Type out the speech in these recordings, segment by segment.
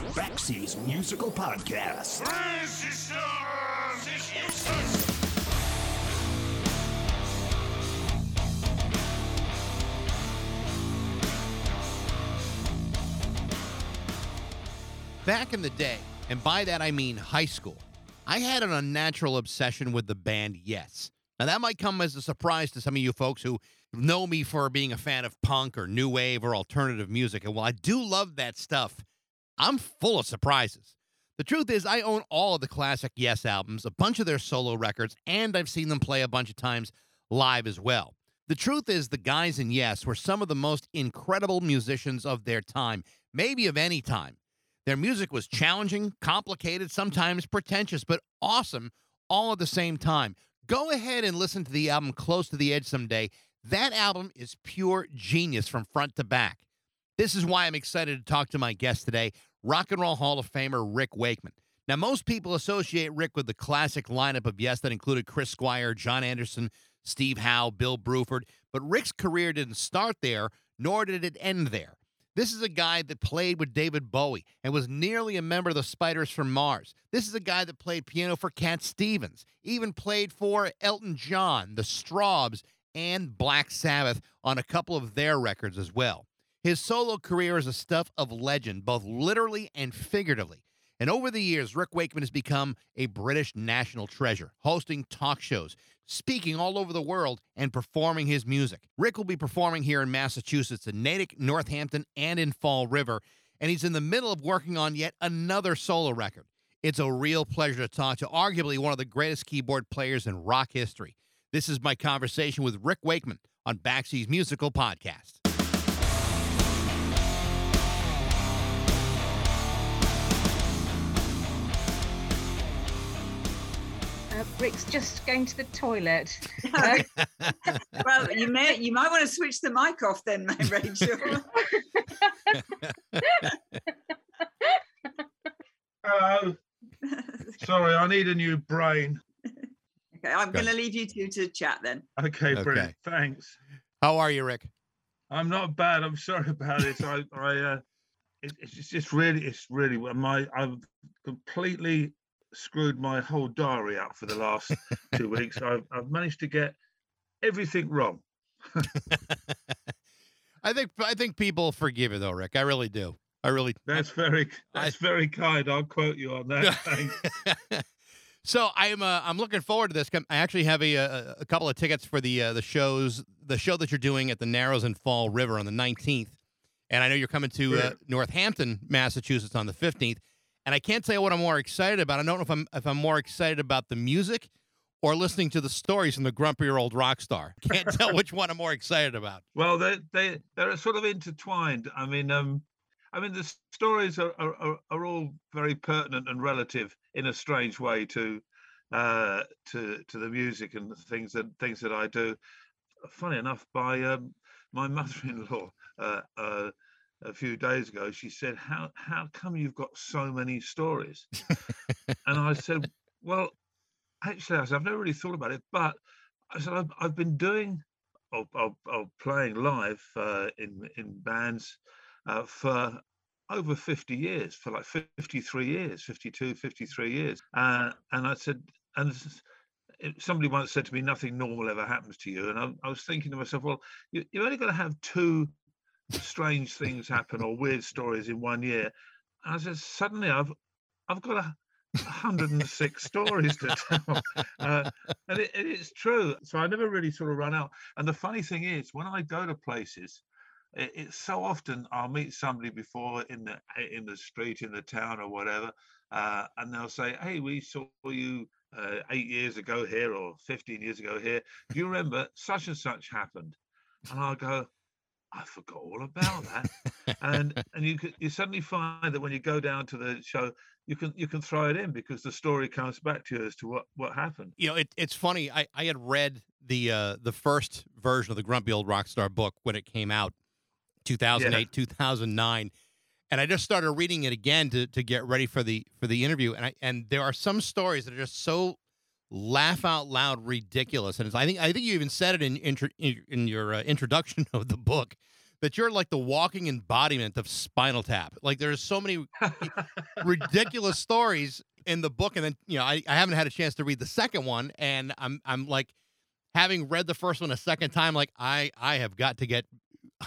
It's Musical Podcast. Back in the day, and by that I mean high school, I had an unnatural obsession with the band Yes. Now, that might come as a surprise to some of you folks who know me for being a fan of punk or new wave or alternative music. And while I do love that stuff, I'm full of surprises. The truth is, I own all of the classic Yes albums, a bunch of their solo records, and I've seen them play a bunch of times live as well. The truth is, the guys in Yes were some of the most incredible musicians of their time, maybe of any time. Their music was challenging, complicated, sometimes pretentious, but awesome all at the same time. Go ahead and listen to the album Close to the Edge someday. That album is pure genius from front to back. This is why I'm excited to talk to my guest today, Rock and Roll Hall of Famer Rick Wakeman. Now, most people associate Rick with the classic lineup of Yes that included Chris Squire, Jon Anderson, Steve Howe, Bill Bruford, but Rick's career didn't start there, nor did it end there. This is a guy that played with David Bowie and was nearly a member of the Spiders from Mars. This is a guy that played piano for Cat Stevens, even played for Elton John, the Strawbs, and Black Sabbath on a couple of their records as well. His solo career is a stuff of legend, both literally and figuratively. And over the years, Rick Wakeman has become a British national treasure, hosting talk shows, speaking all over the world, and performing his music. Rick will be performing here in Massachusetts, in Natick, Northampton, and in Fall River, and he's in the middle of working on yet another solo record. It's a real pleasure to talk to arguably one of the greatest keyboard players in rock history. This is my conversation with Rick Wakeman on Backseas Musical Podcast. Uh, Rick's just going to the toilet. well, you may you might want to switch the mic off then, Rachel. Hello. Sorry, I need a new brain. okay, I'm going to leave you two to chat then. Okay, Okay. brilliant. Thanks. How are you, Rick? I'm not bad. I'm sorry about it. I, I, uh, it, it's just, really, it's really my. I've completely screwed my whole diary up for the last two weeks. I've, I've managed to get everything wrong. I think I think people forgive you though, Rick. I really do. I really. That's very, that's very kind. I'll quote you on that. So I'm uh, I'm looking forward to this. I actually have a, a, a couple of tickets for the uh, the shows the show that you're doing at the Narrows and Fall River on the 19th, and I know you're coming to uh, Northampton, Massachusetts on the 15th. And I can't tell you what I'm more excited about. I don't know if I'm if I'm more excited about the music or listening to the stories from the grumpier old rock star. Can't tell which one I'm more excited about. Well, they they they're sort of intertwined. I mean, um, I mean the stories are are, are- all very pertinent and relative in a strange way to uh to to the music and the things that things that I do. Funny enough, by um, my mother-in-law uh, uh, a few days ago, she said, "How how come you've got so many stories?" and I said, "Well, actually, I said I've never really thought about it, but I said I've, I've been doing of, playing live uh, in in bands uh, for over 50 years for like 53 years 52 53 years uh, and i said and somebody once said to me nothing normal ever happens to you and i, I was thinking to myself well you, you're only got to have two strange things happen or weird stories in one year and i said suddenly i've i've got a 106 stories to tell uh, and it, it is true so i never really sort of run out and the funny thing is when i go to places it, it's so often I'll meet somebody before in the in the street in the town or whatever, uh, and they'll say, "Hey, we saw you uh, eight years ago here or fifteen years ago here. Do you remember such and such happened?" And I'll go, "I forgot all about that." and and you could, you suddenly find that when you go down to the show, you can you can throw it in because the story comes back to you as to what what happened. you know, it, it's funny. I, I had read the uh, the first version of the Grumpy Old Rock Star book when it came out, 2008, 2009, and I just started reading it again to, to get ready for the for the interview. And I and there are some stories that are just so laugh out loud ridiculous. And it's, I think I think you even said it in in, in your uh, introduction of the book that you're like the walking embodiment of Spinal Tap. Like there's so many ridiculous stories in the book, and then you know I, I haven't had a chance to read the second one, and I'm I'm like having read the first one a second time, like I I have got to get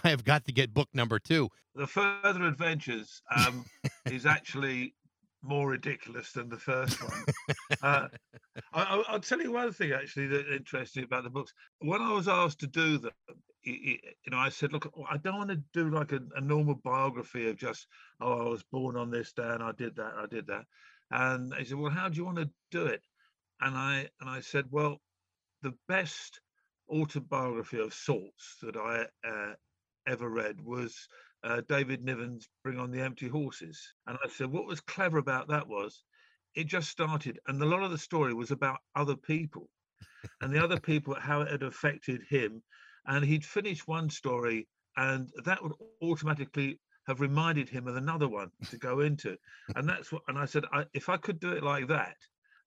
I have got to get book number two. The further adventures um, is actually more ridiculous than the first one. uh, I, will tell you one thing actually that interesting about the books. When I was asked to do them, you know, I said, look, I don't want to do like a, a, normal biography of just, oh, I was born on this day and I did that, I did that. And he said, well, how do you want to do it? And I and I said, well, the best autobiography of sorts that I uh, ever read was uh, David Niven's Bring on the Empty Horses. And I said, what was clever about that was it just started, and a lot of the story was about other people and the other people, how it had affected him. And he'd finished one story, and that would automatically have reminded him of another one to go into. And that's what, and I said, I, if I could do it like that,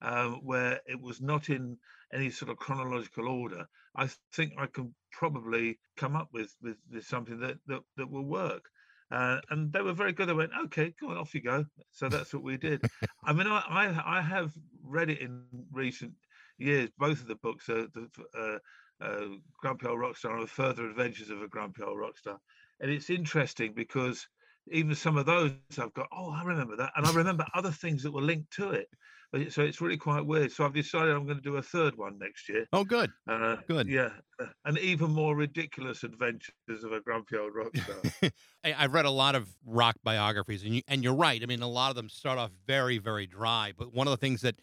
um, where it was not in any sort of chronological order, I think I can probably come up with with, with something that, that that will work. Uh, and they were very good. They went, okay, go on, off you go. So that's what we did. I mean, I, I, I have read it in recent years. Both of the books, uh, the uh, uh, Grumpy Old Rockstar and the Further Adventures of a Grumpy Old Rockstar, and it's interesting because even some of those I've got, oh, I remember that, and I remember other things that were linked to it. So it's really quite weird. So I've decided I'm going to do a third one next year. Oh, good. Uh, good. Yeah. Uh, and even more ridiculous adventures of a grumpy old rock star. I've read a lot of rock biographies, and you, and you're right. I mean, a lot of them start off very, very dry. But one of the things that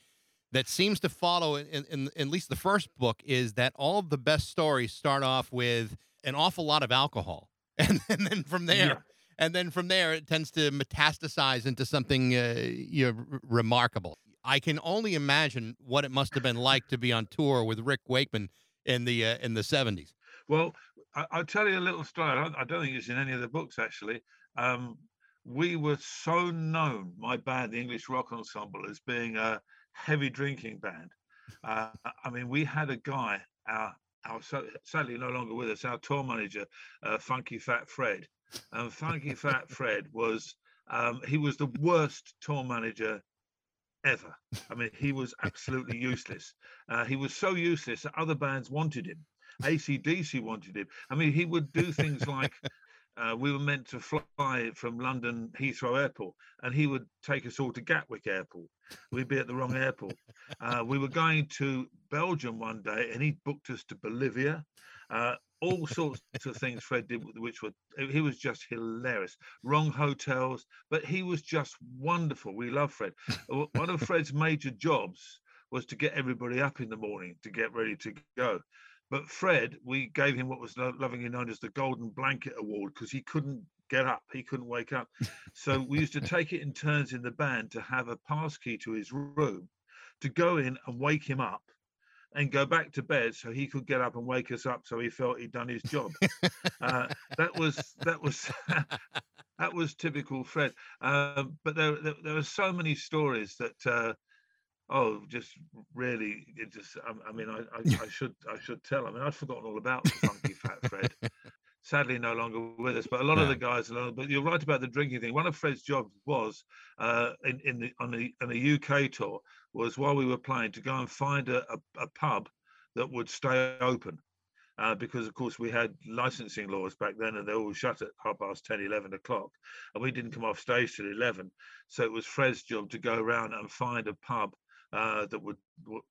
that seems to follow in, in, in at least the first book is that all of the best stories start off with an awful lot of alcohol, and, and then from there. Yeah and then from there it tends to metastasize into something uh, you know, remarkable. I can only imagine what it must have been like to be on tour with Rick Wakeman in the uh, in the seventies. Well, I, will tell you a little story. I, I, don't think it's in any of the books actually. Um, we were so known, my band, the English Rock Ensemble, as being a heavy drinking band. Uh, I mean, we had a guy, our, our sadly no longer with us, our tour manager, uh, Funky Fat Fred. And Funky Fat Fred was um, he was the worst tour manager ever. I mean, he was absolutely useless. Uh, he was so useless that other bands wanted him. ACDC wanted him. I mean, he would do things like uh, we were meant to fly from London Heathrow Airport, and he would take us all to Gatwick Airport. We'd be at the wrong airport. Uh, we were going to Belgium one day, and he booked us to Bolivia. Uh, all sorts of things Fred did, which were he was just hilarious. Wrong hotels, but he was just wonderful. We love Fred. One of Fred's major jobs was to get everybody up in the morning to get ready to go. But Fred, we gave him what was lovingly known as the Golden Blanket Award because he couldn't get up, he couldn't wake up. So we used to take it in turns in the band to have a pass key to his room to go in and wake him up and go back to bed so he could get up and wake us up so he felt he'd done his job. uh, that was that was that was typical Fred. Uh, but there, there, there are so many stories that uh, oh just really it just I, I mean I, I, I, should I should tell. I mean I'd forgotten all about Funky Fat Fred. Sadly, no longer with us, but a lot of the guys. But you're right about the drinking thing. One of Fred's jobs was uh, in, in the on the on the UK tour was while we were playing to go and find a, a, a pub that would stay open. Uh, because of course we had licensing laws back then and they all shut at half past 10 11 o'clock and we didn't come off stage till 11 so it was fred's job to go around and find a pub uh, that would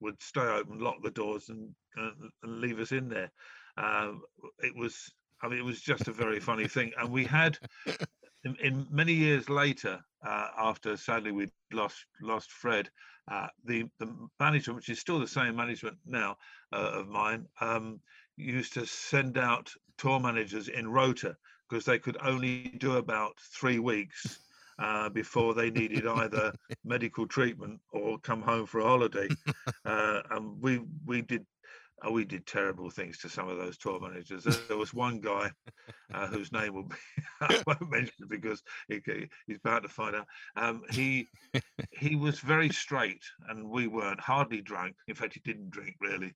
would stay open lock the doors and, uh, and leave us in there. Uh, it was i mean it was just a very funny thing. And we had in, in many years later uh, after sadly we lost lost fred uh, the the management, which is still the same management now uh, of mine, um, used to send out tour managers in rota because they could only do about three weeks uh, before they needed either medical treatment or come home for a holiday. Uh, and we we did oh, we did terrible things to some of those tour managers. There was one guy uh, whose name will be I won't mention because he, he's about to find out. Um, he he was very straight, and we weren't hardly drunk. In fact, he didn't drink really.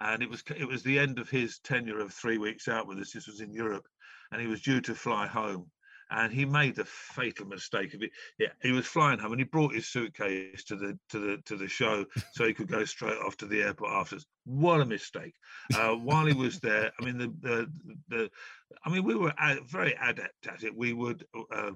And it was it was the end of his tenure of three weeks out with us. This was in Europe, and he was due to fly home and he made the fatal mistake of it. Yeah, he was flying home and he brought his suitcase to the to the to the show so he could go straight off to the airport afterwards. What a mistake! Uh, while he was there, I mean the the, the I mean we were very adept at it. We would uh,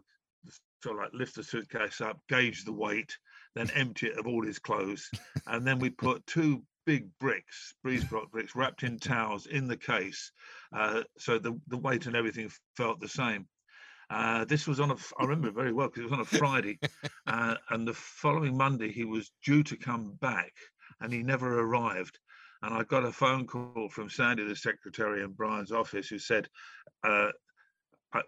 sort of like lift the suitcase up, gauge the weight, then empty it of all his clothes, and then we put two big bricks, breeze block bricks, wrapped in towels in the case, uh, so the the weight and everything felt the same. Uh, this was on a, I remember very well because it was on a Friday, uh, and the following Monday he was due to come back, and he never arrived. And I got a phone call from Sandy, the secretary in Brian's office, who said, uh,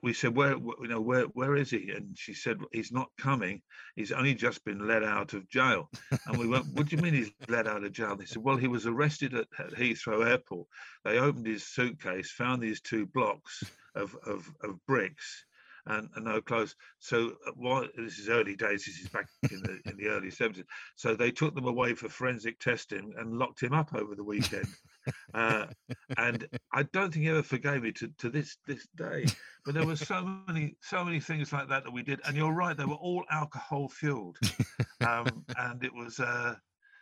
"We said, where, you know, where, where is he?" And she said, "He's not coming. He's only just been let out of jail." And we went, "What do you mean he's let out of jail?" They said, "Well, he was arrested at, at Heathrow Airport. They opened his suitcase, found these two blocks of of, of bricks." And, and no clothes. So uh, while this is early days, this is back in the in the early 70s. So they took them away for forensic testing and locked him up over the weekend. Uh, and I don't think he ever forgave me to, to this this day. But there were so many so many things like that that we did. And you're right, they were all alcohol fueled, um, and it was. Uh,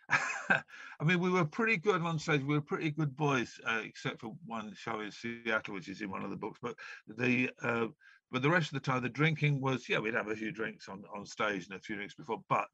I mean, we were pretty good on stage. We were pretty good boys, uh, except for one show in Seattle, which is in one of the books. But the uh, but the rest of the time, the drinking was yeah, we'd have a few drinks on, on stage and a few drinks before. But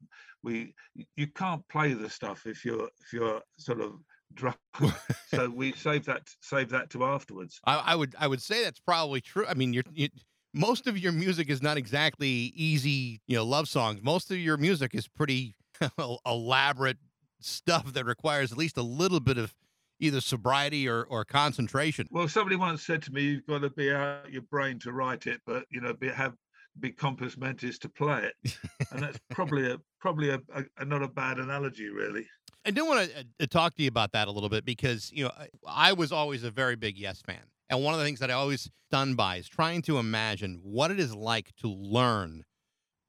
we you can't play the stuff if you're if you're sort of drunk. so we save that save that to afterwards. I, I, would I would say that's probably true. I mean, you're. You, most of your music is not exactly easy, you know, love songs. Most of your music is pretty elaborate stuff that requires at least a little bit of either sobriety or, or concentration. Well, somebody once said to me, "You've got to be out your brain to write it, but you know, be, have be compos mentis to play it," and that's probably a probably a, a, not a bad analogy, really. I do want to uh, talk to you about that a little bit because you know I, I was always a very big Yes fan, and one of the things that I always stunned by is trying to imagine what it is like to learn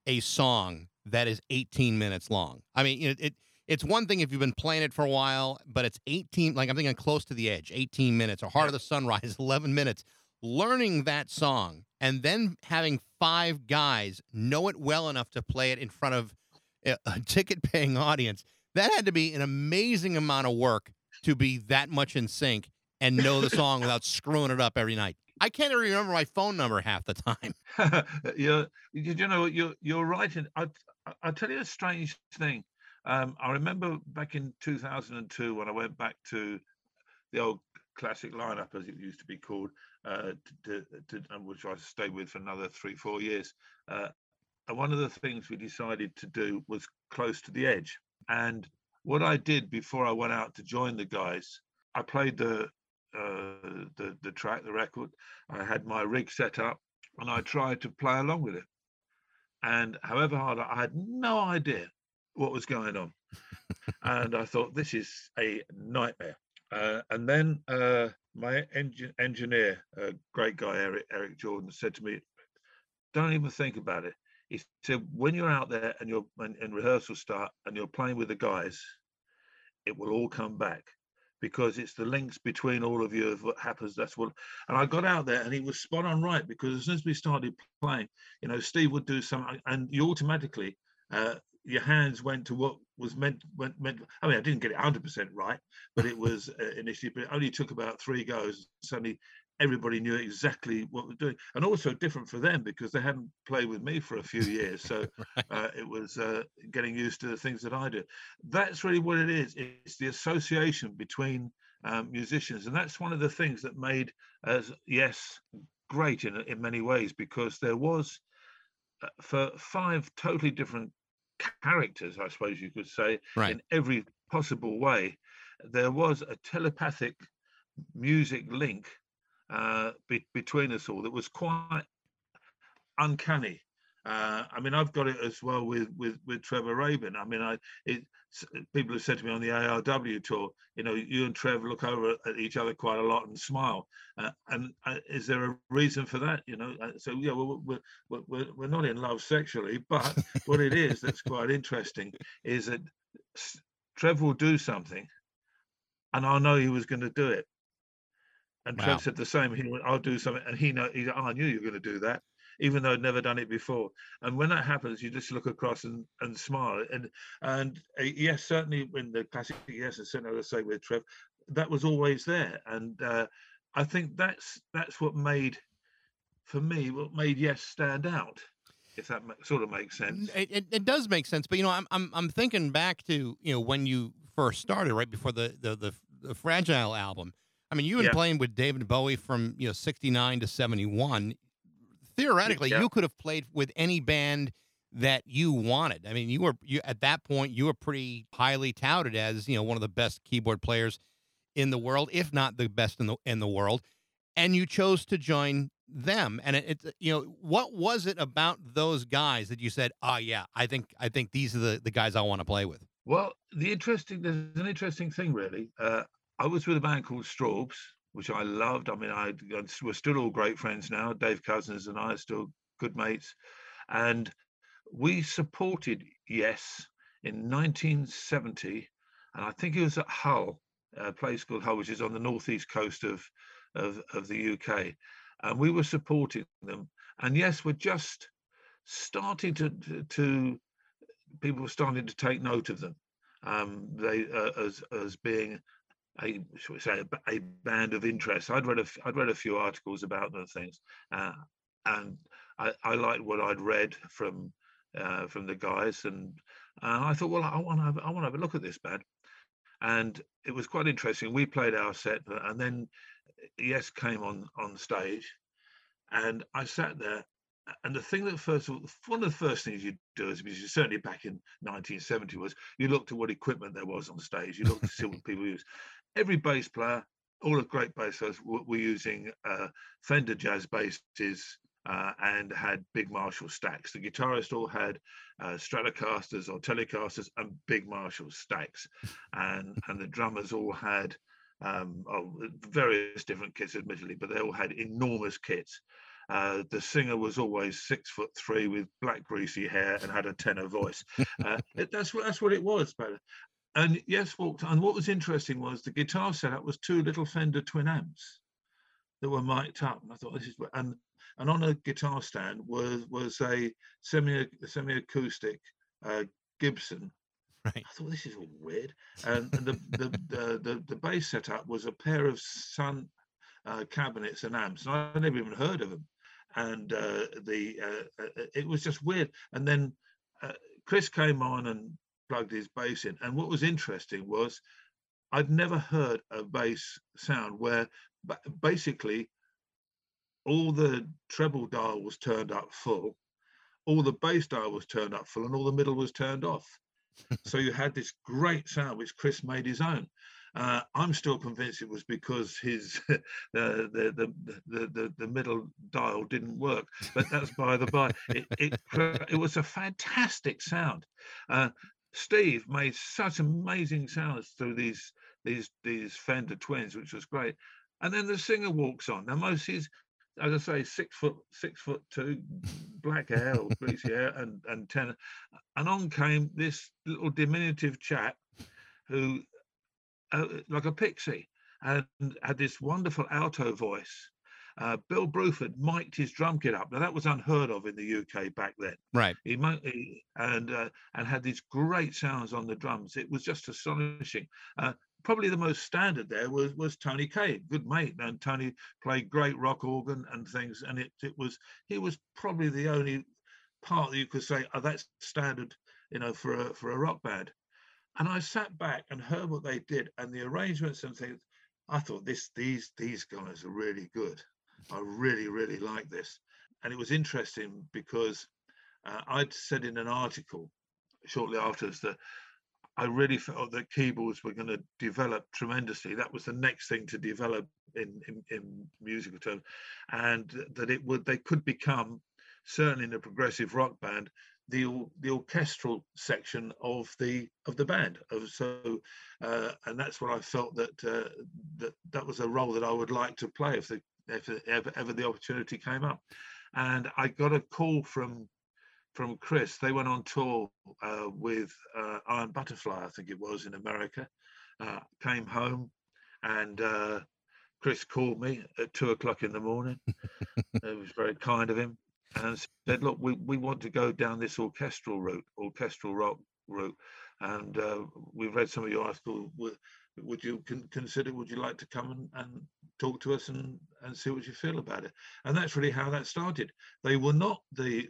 a song that is 18 minutes long. I mean, you know, it it's one thing if you've been playing it for a while, but it's 18, like I'm thinking close to the edge, 18 minutes, or Heart of the Sunrise, 11 minutes. Learning that song and then having five guys know it well enough to play it in front of a, a ticket paying audience, that had to be an amazing amount of work to be that much in sync and know the song without screwing it up every night. I can't even remember my phone number half the time. you're, you know, you're, you're right. I, I'll tell you a strange thing. Um, I remember back in 2002 when I went back to the old classic lineup, as it used to be called, uh, to, to, to, which I stayed with for another three, four years. Uh, and one of the things we decided to do was close to the edge. And what I did before I went out to join the guys, I played the uh, the the track, the record. I had my rig set up, and I tried to play along with it. And however hard, I had no idea what was going on. and I thought, this is a nightmare. Uh, and then uh, my engin- engineer, a great guy, Eric, Eric Jordan, said to me, don't even think about it. He said, when you're out there and you're and, and rehearsals start and you're playing with the guys, it will all come back because it's the links between all of you of what happens. That's what. And I got out there, and he was spot on right because as soon as we started playing, you know, Steve would do something, and you automatically uh, your hands went to what was meant went meant. I mean, I didn't get it hundred percent right, but it was uh, initially. But it only took about three goes. Suddenly, everybody knew exactly what we're doing, and also different for them because they hadn't played with me for a few years. So right. uh, it was uh, getting used to the things that I do. That's really what it is. It's the association between um, musicians, and that's one of the things that made as yes great in in many ways because there was. Uh, for five totally different characters, I suppose you could say, right. in every possible way. There was a telepathic music link uh, be- between us all that was quite uncanny. Uh, I mean, I've got it as well with with with Trevor Rabin. I mean, I it, people have said to me on the ARW tour, you know, you and Trev look over at each other quite a lot and smile. Uh, and uh, is there a reason for that? You know, uh, so yeah, we're, we're, we're, we're not in love sexually, but what it is that's quite interesting is that Trev will do something, and I know he was going to do it, And Wow. Trev said the same. He went, "I'll do something," and he know he. Oh, I knew you were going to do that, even though I'd never done it before. And when that happens, you just look across and and smile. And and uh, yes, certainly in the classic, yes, and certainly I say with Trev, that was always there. And uh, I think that's that's what made, for me, what made Yes stand out. If that sort of makes sense. It, it, it does make sense, but you know, I'm I'm I'm thinking back to you know when you first started, right before the the the, the Fragile album. I mean, you were Yeah. playing with David Bowie from you know '69 to '71. Theoretically, Yeah. you could have played with any band that you wanted. I mean, you were you at that point you were pretty highly touted as you know one of the best keyboard players in the world, if not the best in the in the world, and you chose to join them. And it, it you know what was it about those guys that you said, oh yeah, I think I think these are the the guys I want to play with. Well, the interesting there's an interesting thing really. Uh, I was with a band called Strawbs, which I loved. I mean, I we're still all great friends now. Dave Cousins and I are still good mates, and we supported Yes in 1970, and I think it was at Hull, a place called Hull, which is on the northeast coast of of, of the UK, and we were supporting them. And yes, we're just starting to to, people were starting to take note of them. Um, they uh, as as being a shall we say a, a band of interest. I'd read a I'd read a few articles about and things, uh, and I, I liked what I'd read from uh, from the guys, and and I thought, well, I want to have I want to have a look at this band, and it was quite interesting. We played our set, uh, and then Yes came on on stage, and I sat there. And the thing that first of all, one of the first things you do is, because certainly back in 1970 was you looked at what equipment there was on stage. You looked to see what people use. Every bass player, all the great bass players were, using uh, Fender jazz basses uh, and had big Marshall stacks. The guitarists all had uh, Stratocasters or Telecasters and big Marshall stacks, and and the drummers all had um, oh, various different kits, admittedly, but they all had enormous kits. Uh, the singer was always six foot three with black greasy hair and had a tenor voice. Uh, that's what that's what it was. But and yes, walked. And what was interesting was the guitar setup was two little Fender twin amps that were mic'd up. And I thought this is and and on a guitar stand was was a semi semi acoustic uh, Gibson. Right. I thought this is all weird. And, and the, the, the the the bass setup was a pair of Sunn uh, cabinets and amps, and I never even heard of them. And uh, the uh, uh, it was just weird. And then uh, Chris came on and plugged his bass in. And what was interesting was I'd never heard a bass sound where basically all the treble dial was turned up full, all the bass dial was turned up full, and all the middle was turned off. so you had this great sound which Chris made his own. Uh, I'm still convinced it was because his the, the, the the the the middle dial didn't work, but that's by the by. It, it it was a fantastic sound. Uh, Steve made such amazing sounds through these these these Fender twins, which was great. And then the singer walks on. Now most he's as I say, six foot six foot two, black hair or greasy hair and and tenor. And on came this little diminutive chap who uh, like a pixie and had this wonderful alto voice. Uh, Bill Bruford mic'd his drum kit up. Now that was unheard of in the UK back then. Right. He, he and uh, and had these great sounds on the drums. It was just astonishing. Uh, probably the most standard there was was Tony Kaye, good mate, and Tony played great rock organ and things. And it it was he was probably the only part that you could say, oh, that's standard, you know, for a for a rock band. And I sat back and heard what they did and the arrangements and things. I thought this these these guys are really good. I really really like this, and it was interesting because uh, I'd said in an article shortly afterwards that I really felt that keyboards were going to develop tremendously. That was the next thing to develop in, in, in musical terms, and that it would they could become certainly in a progressive rock band the the orchestral section of the of the band. Of so, uh, and that's what I felt that uh, that that was a role that I would like to play if the if ever, ever the opportunity came up. And I got a call from from Chris. They went on tour uh, with uh, Iron Butterfly, I think it was in America. Uh, came home and uh, Chris called me at two o'clock in the morning. it was very kind of him, and said, "Look, we, we want to go down this orchestral route, orchestral rock route, and uh, we've read some of your articles. Would, you con- consider? Would you like to come and, and talk to us and and see what you feel about it?" And that's really how that started. They were not the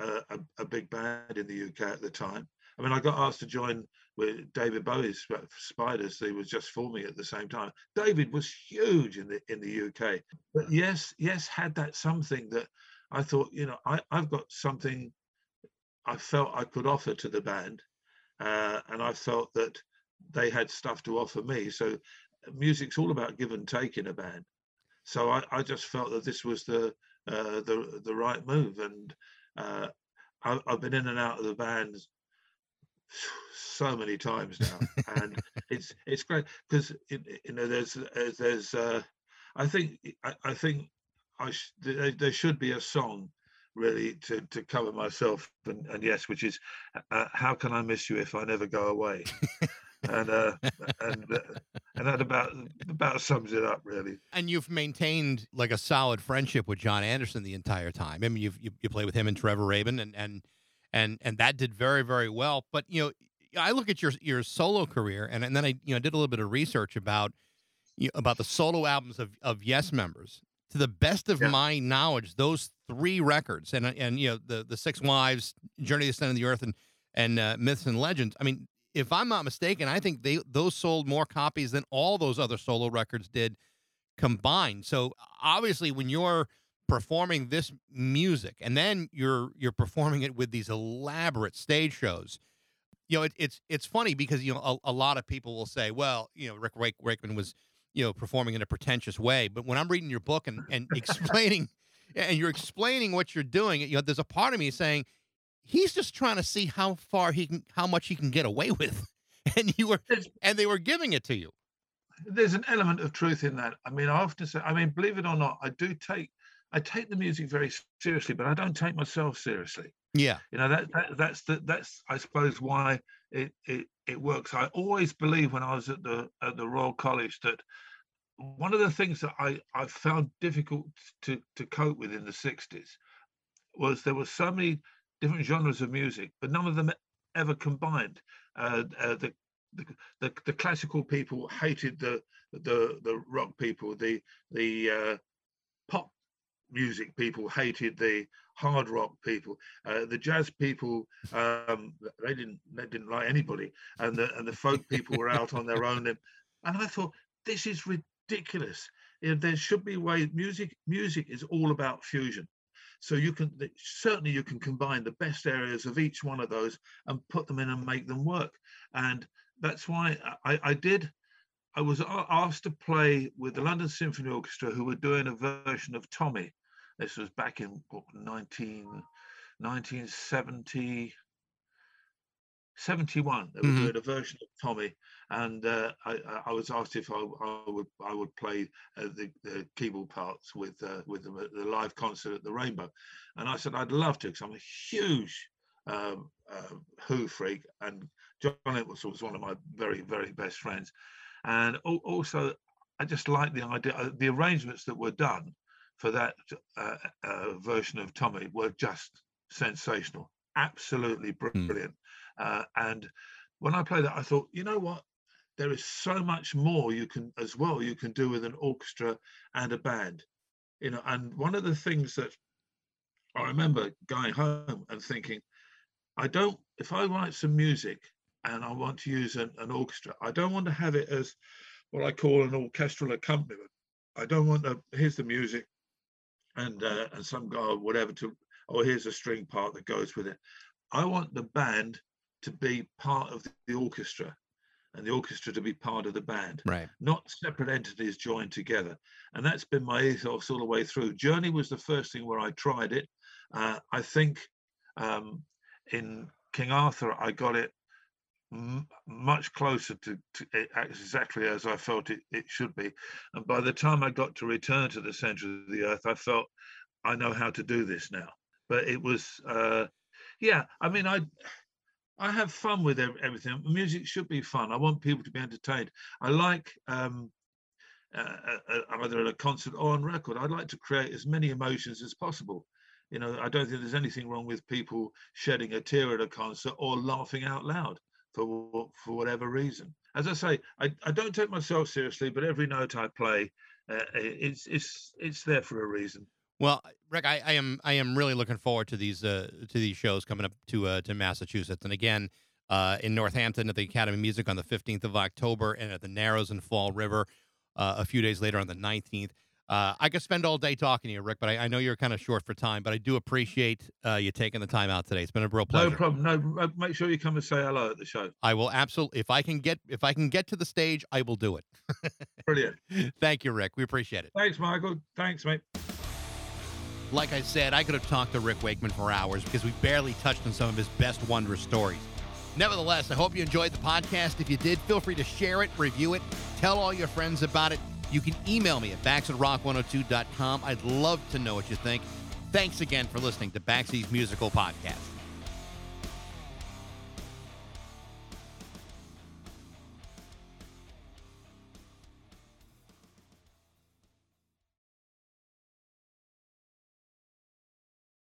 uh, a, a big band in the UK at the time. I mean, I got asked to join with David Bowie's Spiders. They was just forming at the same time. David was huge in the in the UK, but yes, yes, had that something that I thought, you know, I I've got something I felt I could offer to the band, uh, and I felt that they had stuff to offer me. So music's all about give and take in a band. So I, I just felt that this was the uh, the the right move, and uh, I, I've been in and out of the band so many times now, and it's it's great because you know there's there's uh, I think I, I think I sh- there, should be a song really to to cover myself and, and yes, which is uh, how can I miss you if I never go away. and uh, and uh, and that about about sums it up really. And you've maintained like a solid friendship with Jon Anderson the entire time. I mean, you've you, you play with him and Trevor Rabin, and and and and that did very very well. But you know, I look at your your solo career, and, and then I you know did a little bit of research about you know, about the solo albums of of Yes members. To the best of Yeah. my knowledge, those three records, and and you know the the Six Wives, Journey to the Center of the Earth, and and uh, Myths and Legends. I mean, if I'm not mistaken, I think they those sold more copies than all those other solo records did combined. So obviously, when you're performing this music and then you're you're performing it with these elaborate stage shows, you know, it, it's it's funny because you know a, a lot of people will say, well, you know, Rick Wake, Wakeman was you know performing in a pretentious way, but when I'm reading your book and and explaining and you're explaining what you're doing, you know, there's a part of me saying he's just trying to see how far he can, how much he can get away with, and you were There's- and they were giving it to you. there's an element of truth in that. I mean, I often say, I mean, believe it or not, I do take I take the music very seriously, but I don't take myself seriously. Yeah, You know, that, that that's the that's I suppose why it, it it works. I always believe when I was at the at the Royal College that one of the things that I, I found difficult to, to cope with in the 60s was there were so many different genres of music, but none of them ever combined. Uh, uh, the, the, the the classical people hated the the the rock people. The the uh, pop music people hated the hard rock people. Uh, the jazz people um, they didn't they didn't like anybody, and the and the folk people were out on their own. And, and I thought this is ridiculous. You know, there should be a way. Music music is all about fusion. So you can certainly you can combine the best areas of each one of those and put them in and make them work. And that's why I, I did. I was asked to play with the London Symphony Orchestra, who were doing a version of Tommy. This was back in what, 19, 1970, 71. They were Mhm. doing a version of Tommy, and uh, I, I- was asked if I, I would I would play uh, the, the keyboard parts with uh, with them at the live concert at the Rainbow, and I said I'd love to because I'm a huge um, uh, Who freak, and John Entwistle was one of my very very best friends, and also I just like the idea uh, the arrangements that were done for that uh, uh, version of Tommy were just sensational, absolutely brilliant. Uh, and when I played that, I thought, you know what? There is so much more you can, as well, you can do with an orchestra and a band. You know, and one of the things that I remember going home and thinking, I don't, if I write some music and I want to use an, an orchestra, I don't want to have it as what I call an orchestral accompaniment. I don't want to, here's the music and uh, and some guy or whatever to, oh, here's a string part that goes with it. I want the band to be part of the orchestra and the orchestra to be part of the band right. not separate entities joined together. And that's been my ethos all the way through. Journey was the first thing where I tried it. Uh, I think um, in King Arthur, I got it m- much closer to, to it exactly as I felt it, it should be. And by the time I got to return to the center of the earth, I felt I know how to do this now. But it was, uh, yeah, I mean, I. I have fun with everything. Music should be fun. I want people to be entertained. I like um, uh, uh, either at a concert or on record. I'd like to create as many emotions as possible. You know, I don't think there's anything wrong with people shedding a tear at a concert or laughing out loud for for whatever reason. As I say, I, I don't take myself seriously, but every note I play, uh, it's it's it's there for a reason. Well, Rick, I, I, am I am really looking forward to these uh, to these shows coming up to uh, to Massachusetts, and again uh, in Northampton at the Academy of Music on the 15th of October, and at the Narrows in Fall River uh, a few days later on the 19th. Uh, I could spend all day talking to you, Rick, but I, I know you're kind of short for time. But I do appreciate uh, you taking the time out today. It's been a real pleasure. No problem. No, make sure you come and say hello at the show. I will absolutely. If I can get if I can get to the stage, I will do it. Brilliant. Thank you, Rick. We appreciate it. Thanks, Michael. Thanks, mate. Like I said, I could have talked to Rick Wakeman for hours because we barely touched on some of his best wondrous stories. Nevertheless, I hope you enjoyed the podcast. If you did, feel free to share it, review it, tell all your friends about it. You can email me at bax at rock102.com. I'd love to know what you think. Thanks again for listening to Baxy's Musical Podcast.